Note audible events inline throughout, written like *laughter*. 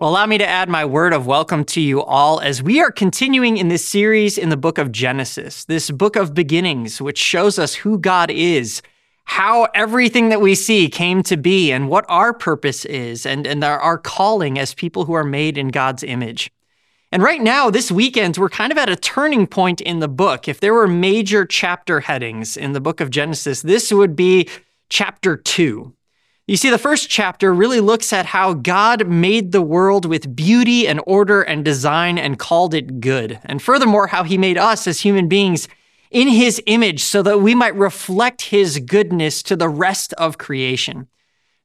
Well, allow me to add my word of welcome to you all as we are continuing in this series in the book of Genesis, this book of beginnings, which shows us who God is, how everything that we see came to be, and what our purpose is, and, and our, calling as people who are made in God's image. And right now, this weekend, we're kind of at a turning point in the book. If there were major chapter headings in the book of Genesis, this would be chapter two. You see, the first chapter really looks at how God made the world with beauty and order and design and called it good. And furthermore, how he made us as human beings in his image so that we might reflect his goodness to the rest of creation.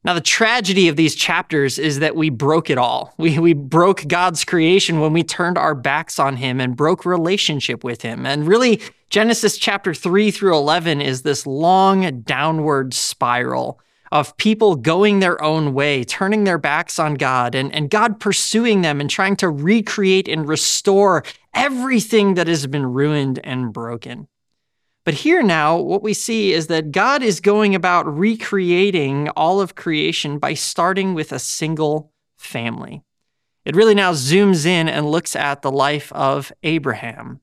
Now, the tragedy of these chapters is that we broke it all. We, we broke God's creation when we turned our backs on him and broke relationship with him. And really, Genesis chapter 3 through 11 is this long downward spiral of people going their own way, turning their backs on God, and, and God pursuing them and trying to recreate and restore everything that has been ruined and broken. But here now, what we see is that God is going about recreating all of creation by starting with a single family. It really now zooms in and looks at the life of Abraham.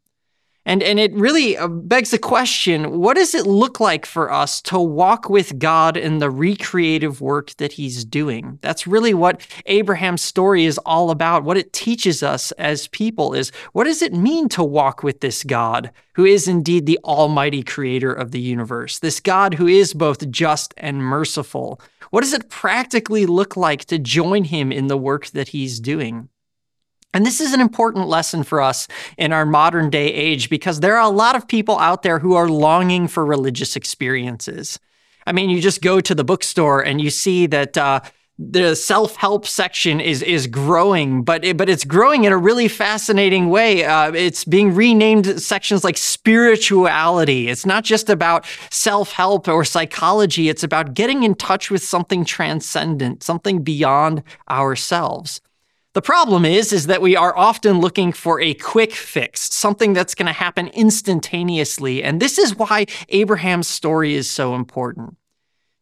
And, and it really uh, begs the question what does it look like for us to walk with God in the recreative work that he's doing? That's really what Abraham's story is all about. What it teaches us as people is what does it mean to walk with this God who is indeed the almighty creator of the universe? This God who is both just and merciful. What does it practically look like to join him in the work that he's doing? And this is an important lesson for us in our modern day age because there are a lot of people out there who are longing for religious experiences. I mean, you just go to the bookstore and you see that uh, the self-help section is is growing, but it, but it's growing in a really fascinating way. Uh, it's being renamed sections like spirituality. It's not just about self-help or psychology. It's about getting in touch with something transcendent, something beyond ourselves. The problem is is that we are often looking for a quick fix, something that's going to happen instantaneously, and this is why Abraham's story is so important.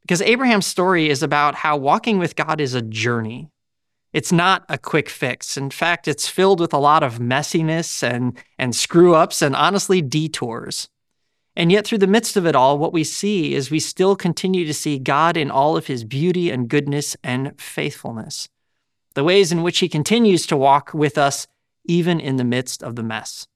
Because Abraham's story is about how walking with God is a journey. It's not a quick fix. In fact, it's filled with a lot of messiness and, and screw ups and honestly detours. And yet, through the midst of it all, what we see is we still continue to see God in all of his beauty and goodness and faithfulness the ways in which he continues to walk with us even in the midst of the mess.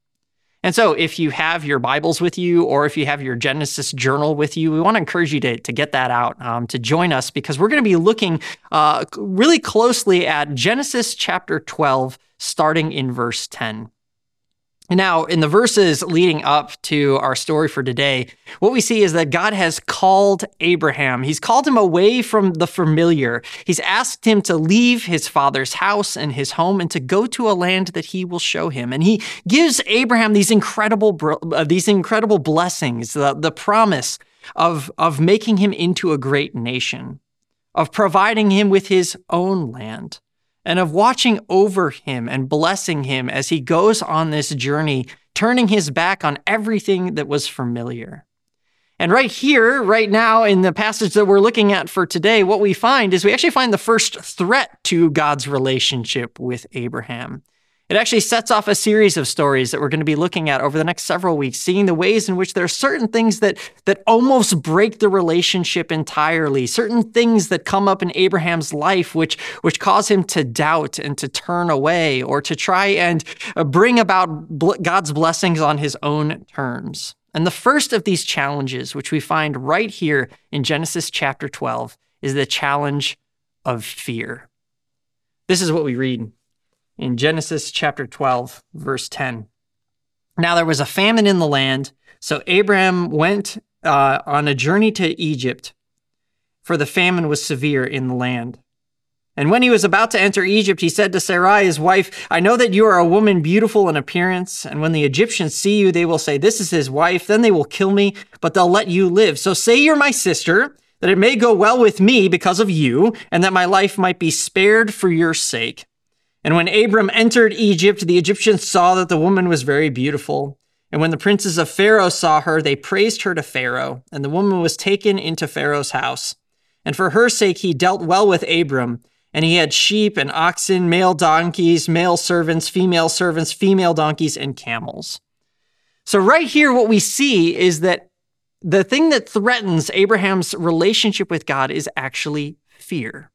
And so, if you have your Bibles with you, or if you have your Genesis journal with you, we want to encourage you to, to get that out, um, to join us, because we're going to be looking uh, really closely at Genesis chapter 12, starting in verse 10. Now, in the verses leading up to our story for today, what we see is that God has called Abraham. He's called him away from the familiar. He's asked him to leave his father's house and his home and to go to a land that he will show him. And he gives Abraham these incredible, uh, these incredible blessings, the, the promise of, of making him into a great nation, of providing him with his own land and of watching over him and blessing him as he goes on this journey, turning his back on everything that was familiar. And right here, right now, in the passage that we're looking at for today, what we find is we actually find the first threat to God's relationship with Abraham. It actually sets off a series of stories that we're going to be looking at over the next several weeks, seeing the ways in which there are certain things that, that almost break the relationship entirely, certain things that come up in Abraham's life which, which cause him to doubt and to turn away or to try and uh, bring about God's blessings on his own terms. And the first of these challenges, which we find right here in Genesis chapter 12, is the challenge of fear. This is what we read in Genesis chapter 12, verse 10. Now there was a famine in the land, so Abraham went uh, on a journey to Egypt, for the famine was severe in the land. And when he was about to enter Egypt, he said to Sarai, his wife, I know that you are a woman beautiful in appearance, and when the Egyptians see you, they will say, This is his wife. Then they will kill me, but they'll let you live. So say you're my sister, that it may go well with me because of you, and that my life might be spared for your sake. And when Abram entered Egypt, the Egyptians saw that the woman was very beautiful. And when the princes of Pharaoh saw her, they praised her to Pharaoh, and the woman was taken into Pharaoh's house. And for her sake he dealt well with Abram and he had sheep and oxen, male donkeys, male servants, female servants, female donkeys, and camels. So, right here, what we see is that the thing that threatens Abraham's relationship with God is actually fear.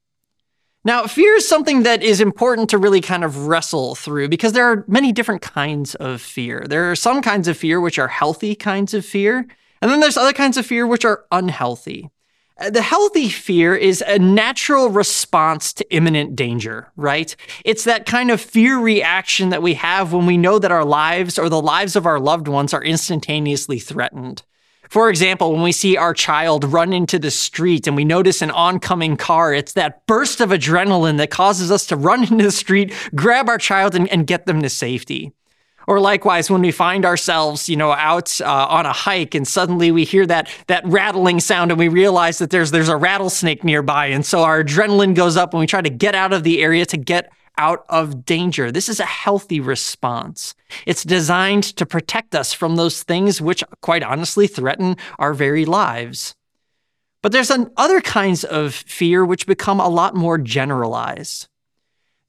Now, fear is something that is important to really kind of wrestle through because there are many different kinds of fear. There are some kinds of fear which are healthy kinds of fear, and then there's other kinds of fear which are unhealthy. Uh, the healthy fear is a natural response to imminent danger, right? It's that kind of fear reaction that we have when we know that our lives or the lives of our loved ones are instantaneously threatened. For example, when we see our child run into the street and we notice an oncoming car, it's that burst of adrenaline that causes us to run *laughs* into the street, grab our child, and, and get them to safety. Or likewise, when we find ourselves, you know, out uh, on a hike and suddenly we hear that that rattling sound and we realize that there's there's a rattlesnake nearby, and so our adrenaline goes up and we try to get out of the area to get out of danger. This is a healthy response. It's designed to protect us from those things which, quite honestly, threaten our very lives. But there's other kinds of fear which become a lot more generalized.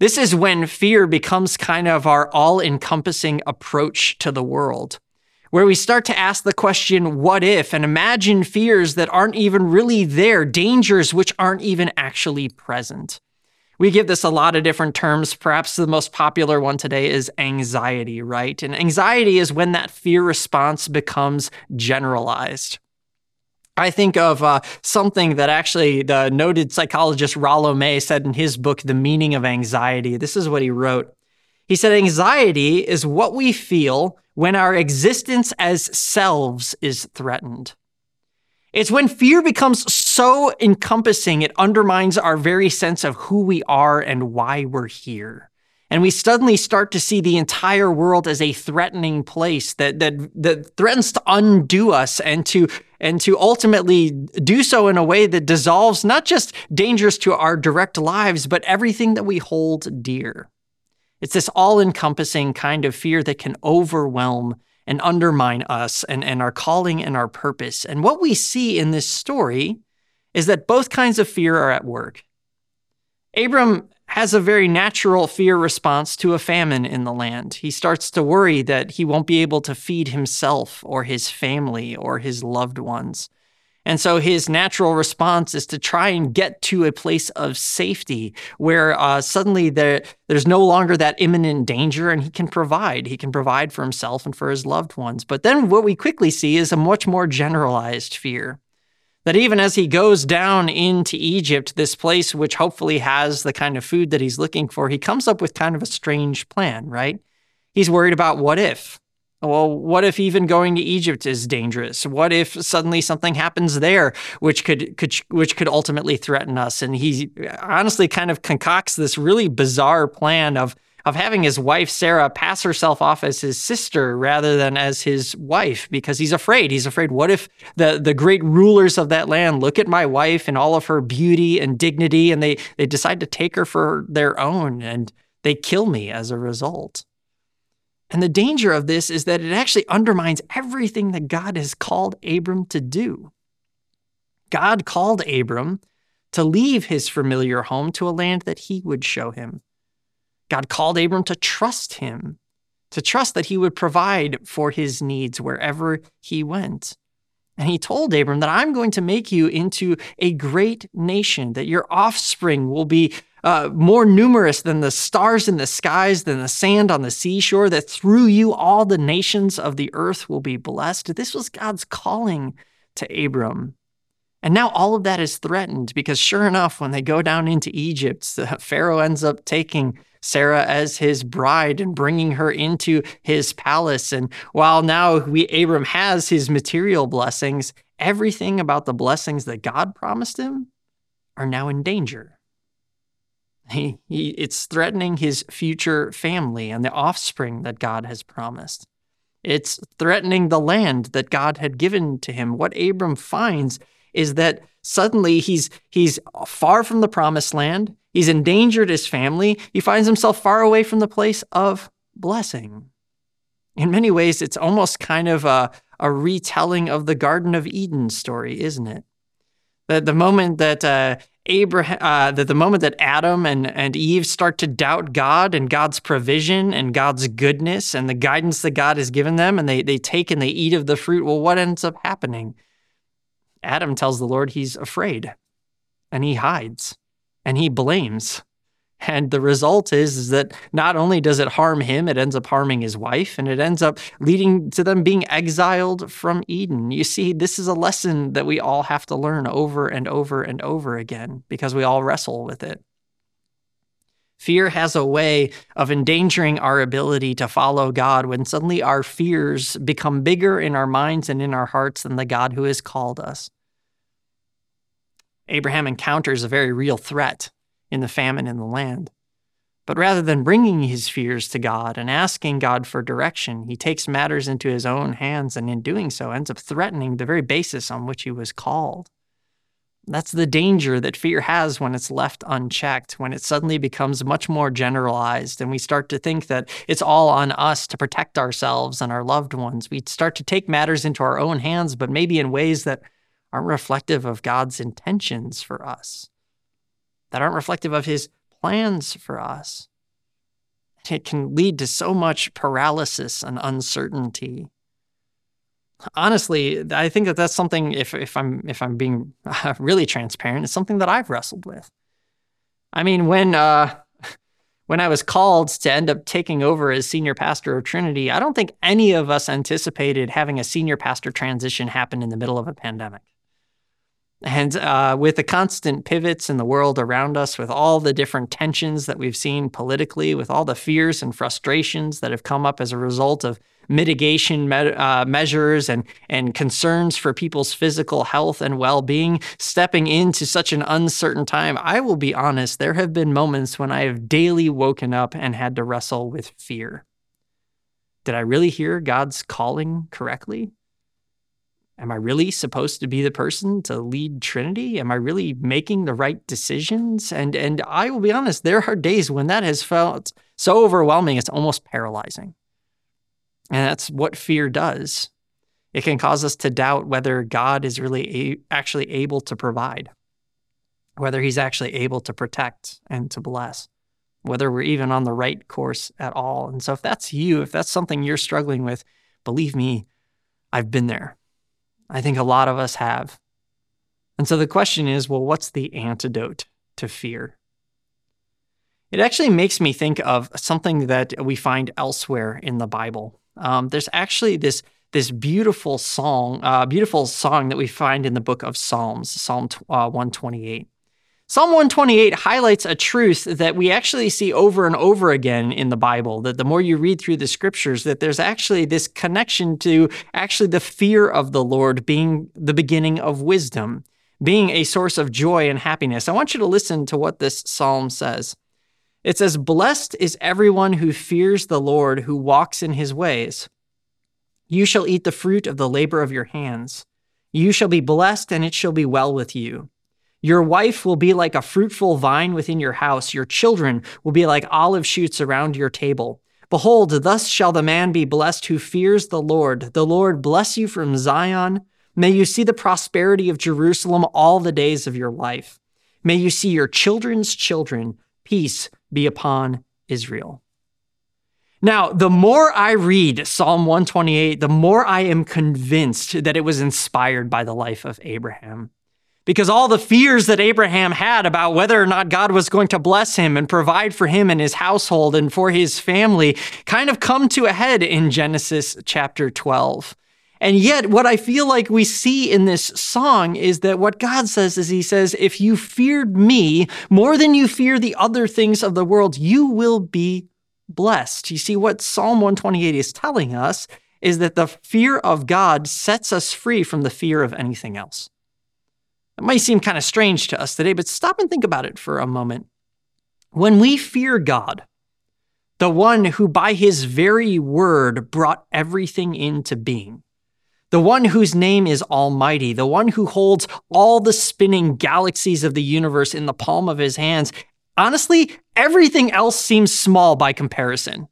This is when fear becomes kind of our all encompassing approach to the world, where we start to ask the question, what if, and imagine fears that aren't even really there, dangers which aren't even actually present. We give this a lot of different terms. Perhaps the most popular one today is anxiety, right? And anxiety is when that fear response becomes generalized. I think of uh, something that actually the noted psychologist Rollo May said in his book, The Meaning of Anxiety. This is what he wrote. He said, Anxiety is what we feel when our existence as selves is threatened. It's when fear becomes so encompassing, it undermines our very sense of who we are and why we're here. And we suddenly start to see the entire world as a threatening place that that that threatens to undo us and to and to ultimately do so in a way that dissolves not just dangers to our direct lives but everything that we hold dear. It's this all-encompassing kind of fear that can overwhelm and undermine us and, and our calling and our purpose and what we see in this story is that both kinds of fear are at work abram has a very natural fear response to a famine in the land. He starts to worry that he won't be able to feed himself or his family or his loved ones. And so his natural response is to try and get to a place of safety where uh, suddenly there, there's no longer that imminent danger and he can provide. He can provide for himself and for his loved ones. But then what we quickly see is a much more generalized fear that even as he goes down into Egypt, this place which hopefully has the kind of food that he's looking for, he comes up with kind of a strange plan, right? He's worried about what if? Well, what if even going to Egypt is dangerous? What if suddenly something happens there which could, could which could ultimately threaten us? And he honestly kind of concocts this really bizarre plan of of having his wife Sarah pass herself off as his sister rather than as his wife because he's afraid. He's afraid what if the the great rulers of that land look at my wife and all of her beauty and dignity and they they decide to take her for their own and they kill me as a result. And the danger of this is that it actually undermines everything that God has called Abram to do. God called Abram to leave his familiar home to a land that he would show him. God called Abram to trust him, to trust that he would provide for his needs wherever he went. And he told Abram that I'm going to make you into a great nation, that your offspring will be uh, more numerous than the stars in the skies, than the sand on the seashore, that through you all the nations of the earth will be blessed. This was God's calling to Abram. And now all of that is threatened because, sure enough, when they go down into Egypt, *laughs* Pharaoh ends up taking Sarah as his bride and bringing her into his palace. And while now we, Abram has his material blessings, everything about the blessings that God promised him are now in danger. He, he, it's threatening his future family and the offspring that God has promised. It's threatening the land that God had given to him. What Abram finds is that suddenly he's he's far from the promised land. He's endangered his family. He finds himself far away from the place of blessing. In many ways, it's almost kind of a, a retelling of the Garden of Eden story, isn't it? That the moment that uh, Abraham, uh, that the moment that Adam and, and Eve start to doubt God and God's provision and God's goodness and the guidance that God has given them, and they, they take and they eat of the fruit, well, what ends up happening? Adam tells the Lord he's afraid and he hides and he blames. And the result is, is that not only does it harm him, it ends up harming his wife, and it ends up leading to them being exiled from Eden. You see, this is a lesson that we all have to learn over and over and over again because we all wrestle with it. Fear has a way of endangering our ability to follow God when suddenly our fears become bigger in our minds and in our hearts than the God who has called us. Abraham encounters a very real threat in the famine in the land. But rather than bringing his fears to God and asking God for direction, he takes matters into his own hands and in doing so ends up threatening the very basis on which he was called. That's the danger that fear has when it's left unchecked, when it suddenly becomes much more generalized, and we start to think that it's all on us to protect ourselves and our loved ones. We start to take matters into our own hands, but maybe in ways that aren't reflective of God's intentions for us that aren't reflective of his plans for us. It can lead to so much paralysis and uncertainty. Honestly, I think that that's something. If if I'm if I'm being *laughs* really transparent, it's something that I've wrestled with. I mean, when uh, *laughs* when I was called to end up taking over as senior pastor of Trinity, I don't think any of us anticipated having a senior pastor transition happen in the middle of a pandemic. And uh, with the constant pivots in the world around us, with all the different tensions that we've seen politically, with all the fears and frustrations that have come up as a result of mitigation me- uh, measures and, and concerns for people's physical health and well being, stepping into such an uncertain time, I will be honest, there have been moments when I have daily woken up and had to wrestle with fear. Did I really hear God's calling correctly? Am I really supposed to be the person to lead Trinity? Am I really making the right decisions? And and I will be honest, there are days when that has felt so overwhelming it's almost paralyzing. And that's what fear does. It can cause us to doubt whether God is really a- actually able to provide, whether he's actually able to protect and to bless, whether we're even on the right course at all. And so if that's you, if that's something you're struggling with, believe me, I've been there. I think a lot of us have. And so the question is well, what's the antidote to fear? It actually makes me think of something that we find elsewhere in the Bible. Um, there's actually this this beautiful song, uh, beautiful song that we find in the book of Psalms, Psalm uh, 128. Psalm 128 highlights a truth that we actually see over and over again in the Bible, that the more you read through the scriptures, that there's actually this connection to actually the fear of the Lord being the beginning of wisdom, being a source of joy and happiness. I want you to listen to what this psalm says. It says, Blessed is everyone who fears the Lord, who walks in his ways. You shall eat the fruit of the labor of your hands. You shall be blessed, and it shall be well with you. Your wife will be like a fruitful vine within your house. Your children will be like olive shoots around your table. Behold, thus shall the man be blessed who fears the Lord. The Lord bless you from Zion. May you see the prosperity of Jerusalem all the days of your life. May you see your children's children. Peace be upon Israel. Now, the more I read Psalm 128, the more I am convinced that it was inspired by the life of Abraham because all the fears that Abraham had about whether or not God was going to bless him and provide for him and his household and for his family kind of come to a head in Genesis chapter 12. And yet, what I feel like we see in this song is that what God says is He says, If you feared me more than you fear the other things of the world, you will be blessed. You see, what Psalm 128 is telling us is that the fear of God sets us free from the fear of anything else. It might seem kind of strange to us today, but stop and think about it for a moment. When we fear God, the one who by his very word brought everything into being, the one whose name is Almighty, the one who holds all the spinning galaxies of the universe in the palm of his hands, honestly, everything else seems small by comparison.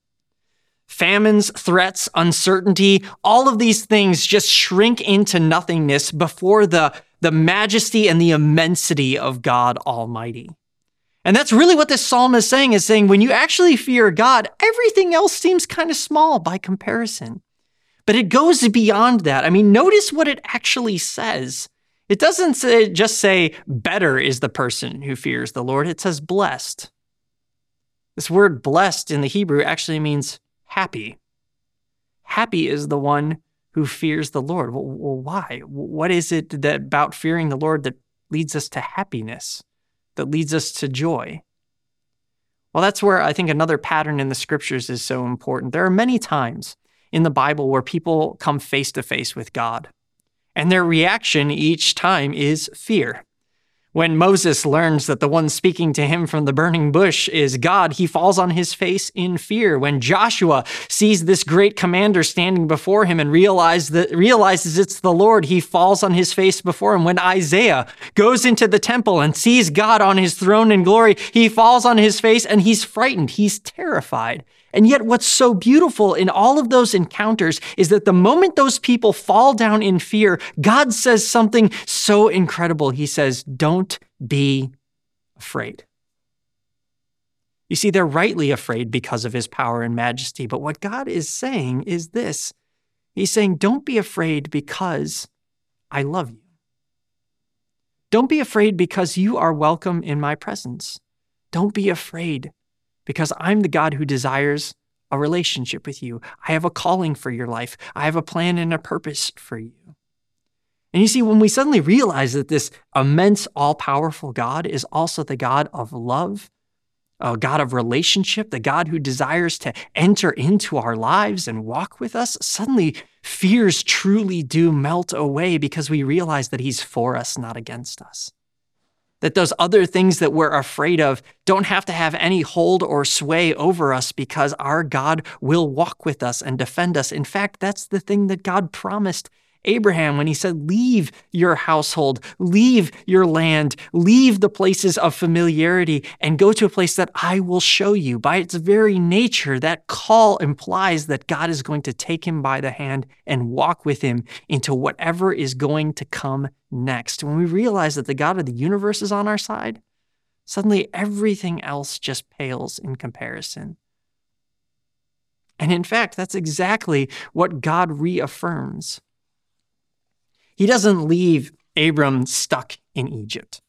Famines, threats, uncertainty, all of these things just shrink into nothingness before the, the majesty and the immensity of God Almighty. And that's really what this psalm is saying is saying when you actually fear God, everything else seems kind of small by comparison. But it goes beyond that. I mean, notice what it actually says. It doesn't say, just say, better is the person who fears the Lord. It says blessed. This word blessed in the Hebrew actually means happy. Happy is the one who fears the Lord. Well, why? What is it that about fearing the Lord that leads us to happiness, that leads us to joy? Well, that's where I think another pattern in the scriptures is so important. There are many times in the Bible where people come face to face with God, and their reaction each time is fear. When Moses learns that the one speaking to him from the burning bush is God, he falls on his face in fear. When Joshua sees this great commander standing before him and that, realizes it's the Lord, he falls on his face before him. When Isaiah goes into the temple and sees God on his throne in glory, he falls on his face and he's frightened. He's terrified. And yet, what's so beautiful in all of those encounters is that the moment those people fall down in fear, God says something so incredible. He says, Don't be afraid. You see, they're rightly afraid because of his power and majesty. But what God is saying is this He's saying, Don't be afraid because I love you. Don't be afraid because you are welcome in my presence. Don't be afraid because I'm the God who desires a relationship with you. I have a calling for your life. I have a plan and a purpose for you. And you see, when we suddenly realize that this immense, all powerful God is also the God of love, a God of relationship, the God who desires to enter into our lives and walk with us, suddenly fears truly do melt away because we realize that He's for us, not against us that those other things that we're afraid of don't have to have any hold or sway over us because our God will walk with us and defend us. In fact, that's the thing that God promised Abraham when he said, Leave your household, leave your land, leave the places of familiarity, and go to a place that I will show you. By its very nature, that call implies that God is going to take him by the hand and walk with him into whatever is going to come next. When we realize that the God of the universe is on our side, suddenly everything else just pales in comparison. And in fact, that's exactly what God reaffirms he doesn't leave Abram stuck in Egypt.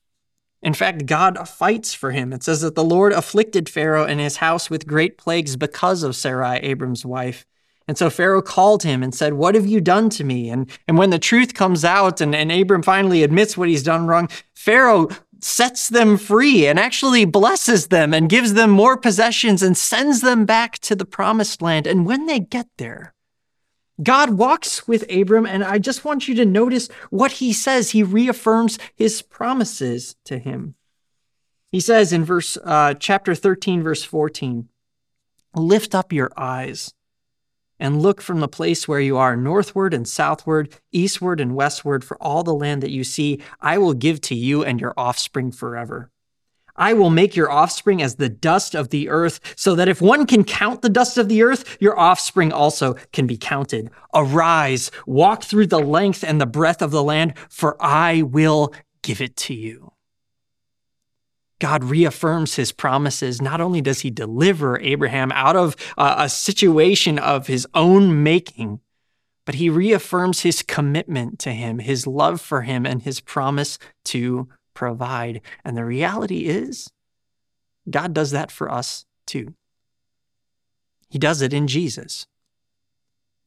In fact, God fights for him. It says that the Lord afflicted Pharaoh and his house with great plagues because of Sarai, Abram's wife. And so Pharaoh called him and said, What have you done to me? And, and when the truth comes out and, and Abram finally admits what he's done wrong, Pharaoh sets them free and actually blesses them and gives them more possessions and sends them back to the promised land. And when they get there, God walks with Abram, and I just want you to notice what he says. He reaffirms his promises to him. He says in verse uh, chapter 13, verse 14, lift up your eyes and look from the place where you are northward and southward, eastward and westward, for all the land that you see, I will give to you and your offspring forever. I will make your offspring as the dust of the earth, so that if one can count the dust of the earth, your offspring also can be counted. Arise, walk through the length and the breadth of the land, for I will give it to you. God reaffirms his promises. Not only does he deliver Abraham out of uh, a situation of his own making, but he reaffirms his commitment to him, his love for him, and his promise to provide. And the reality is, God does that for us too. He does it in Jesus.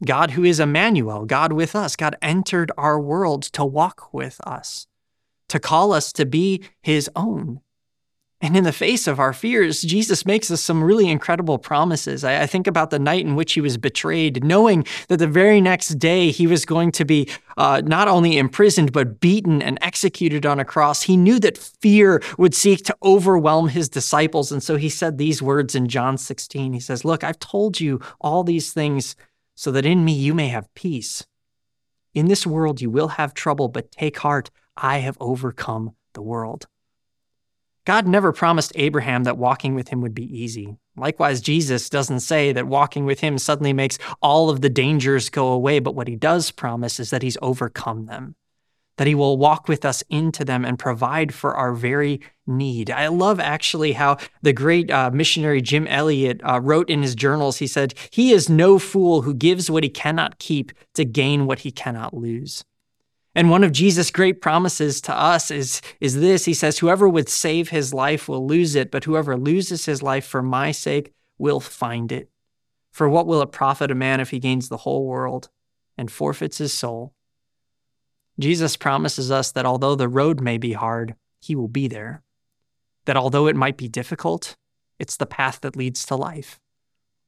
God, who is Emmanuel, God with us, God entered our world to walk with us, to call us to be his own. And in the face of our fears, Jesus makes us some really incredible promises. I, I, think about the night in which he was betrayed, knowing that the very next day he was going to be uh, not only imprisoned, but beaten and executed on a cross. He knew that fear would seek to overwhelm his disciples. And so he said these words in John 16. He says, Look, I've told you all these things so that in me you may have peace. In this world you will have trouble, but take heart, I have overcome the world. God never promised Abraham that walking with him would be easy. Likewise, Jesus doesn't say that walking with him suddenly makes all of the dangers go away, but what he does promise is that he's overcome them, that he will walk with us into them and provide for our very need. I love actually how the great uh, missionary Jim Elliot uh, wrote in his journals. He said, He is no fool who gives what he cannot keep to gain what he cannot lose. And one of Jesus' great promises to us is, is this He says, Whoever would save his life will lose it, but whoever loses his life for my sake will find it. For what will it profit a man if he gains the whole world and forfeits his soul? Jesus promises us that although the road may be hard, he will be there. That although it might be difficult, it's the path that leads to life.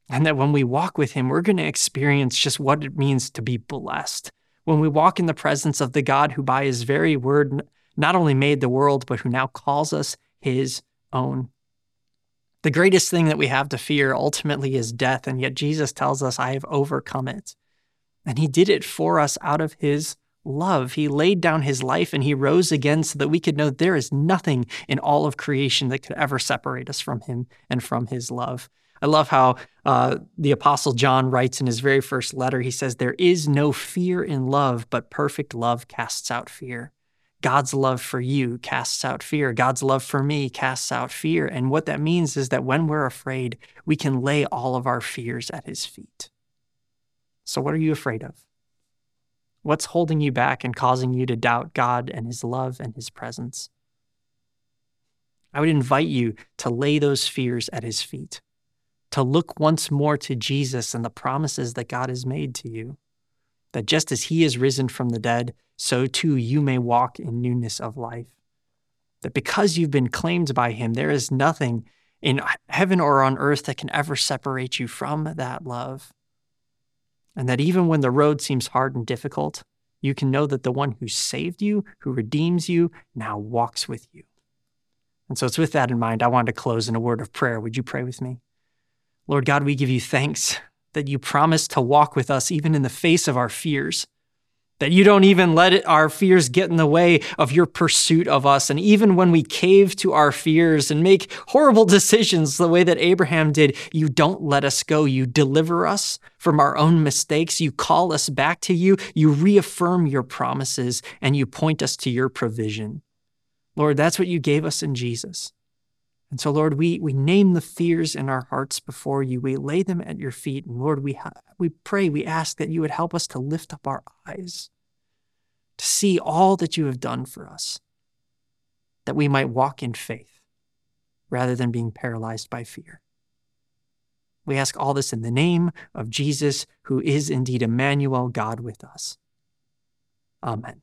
And that when we walk with him, we're going to experience just what it means to be blessed when we walk in the presence of the God who, by his very word, not only made the world, but who now calls us his own. The greatest thing that we have to fear ultimately is death, and yet Jesus tells us, I have overcome it. And he did it for us out of his love. He laid down his life and he rose again so that we could know there is nothing in all of creation that could ever separate us from him and from his love. I love how uh, the Apostle John writes in his very first letter. He says, There is no fear in love, but perfect love casts out fear. God's love for you casts out fear. God's love for me casts out fear. And what that means is that when we're afraid, we can lay all of our fears at his feet. So, what are you afraid of? What's holding you back and causing you to doubt God and his love and his presence? I would invite you to lay those fears at his feet to look once more to Jesus and the promises that God has made to you. That just as he is risen from the dead, so too you may walk in newness of life. That because you've been claimed by him, there is nothing in heaven or on earth that can ever separate you from that love. And that even when the road seems hard and difficult, you can know that the one who saved you, who redeems you, now walks with you. And so it's with that in mind, I wanted to close in a word of prayer. Would you pray with me? Lord God, we give you thanks that you promise to walk with us even in the face of our fears, that you don't even let it, our fears get in the way of your pursuit of us. And even when we cave to our fears and make horrible *laughs* decisions the way that Abraham did, you don't let us go. You deliver us from our own mistakes. You call us back to you. You reaffirm your promises and you point us to your provision. Lord, that's what you gave us in Jesus. And so, Lord, we, we name the fears in our hearts before you. We lay them at your feet. And Lord, we, we pray, we ask that you would help us to lift up our eyes, to see all that you have done for us, that we might walk in faith rather than being paralyzed by fear. We ask all this in the name of Jesus, who is indeed Emmanuel, God with us. Amen.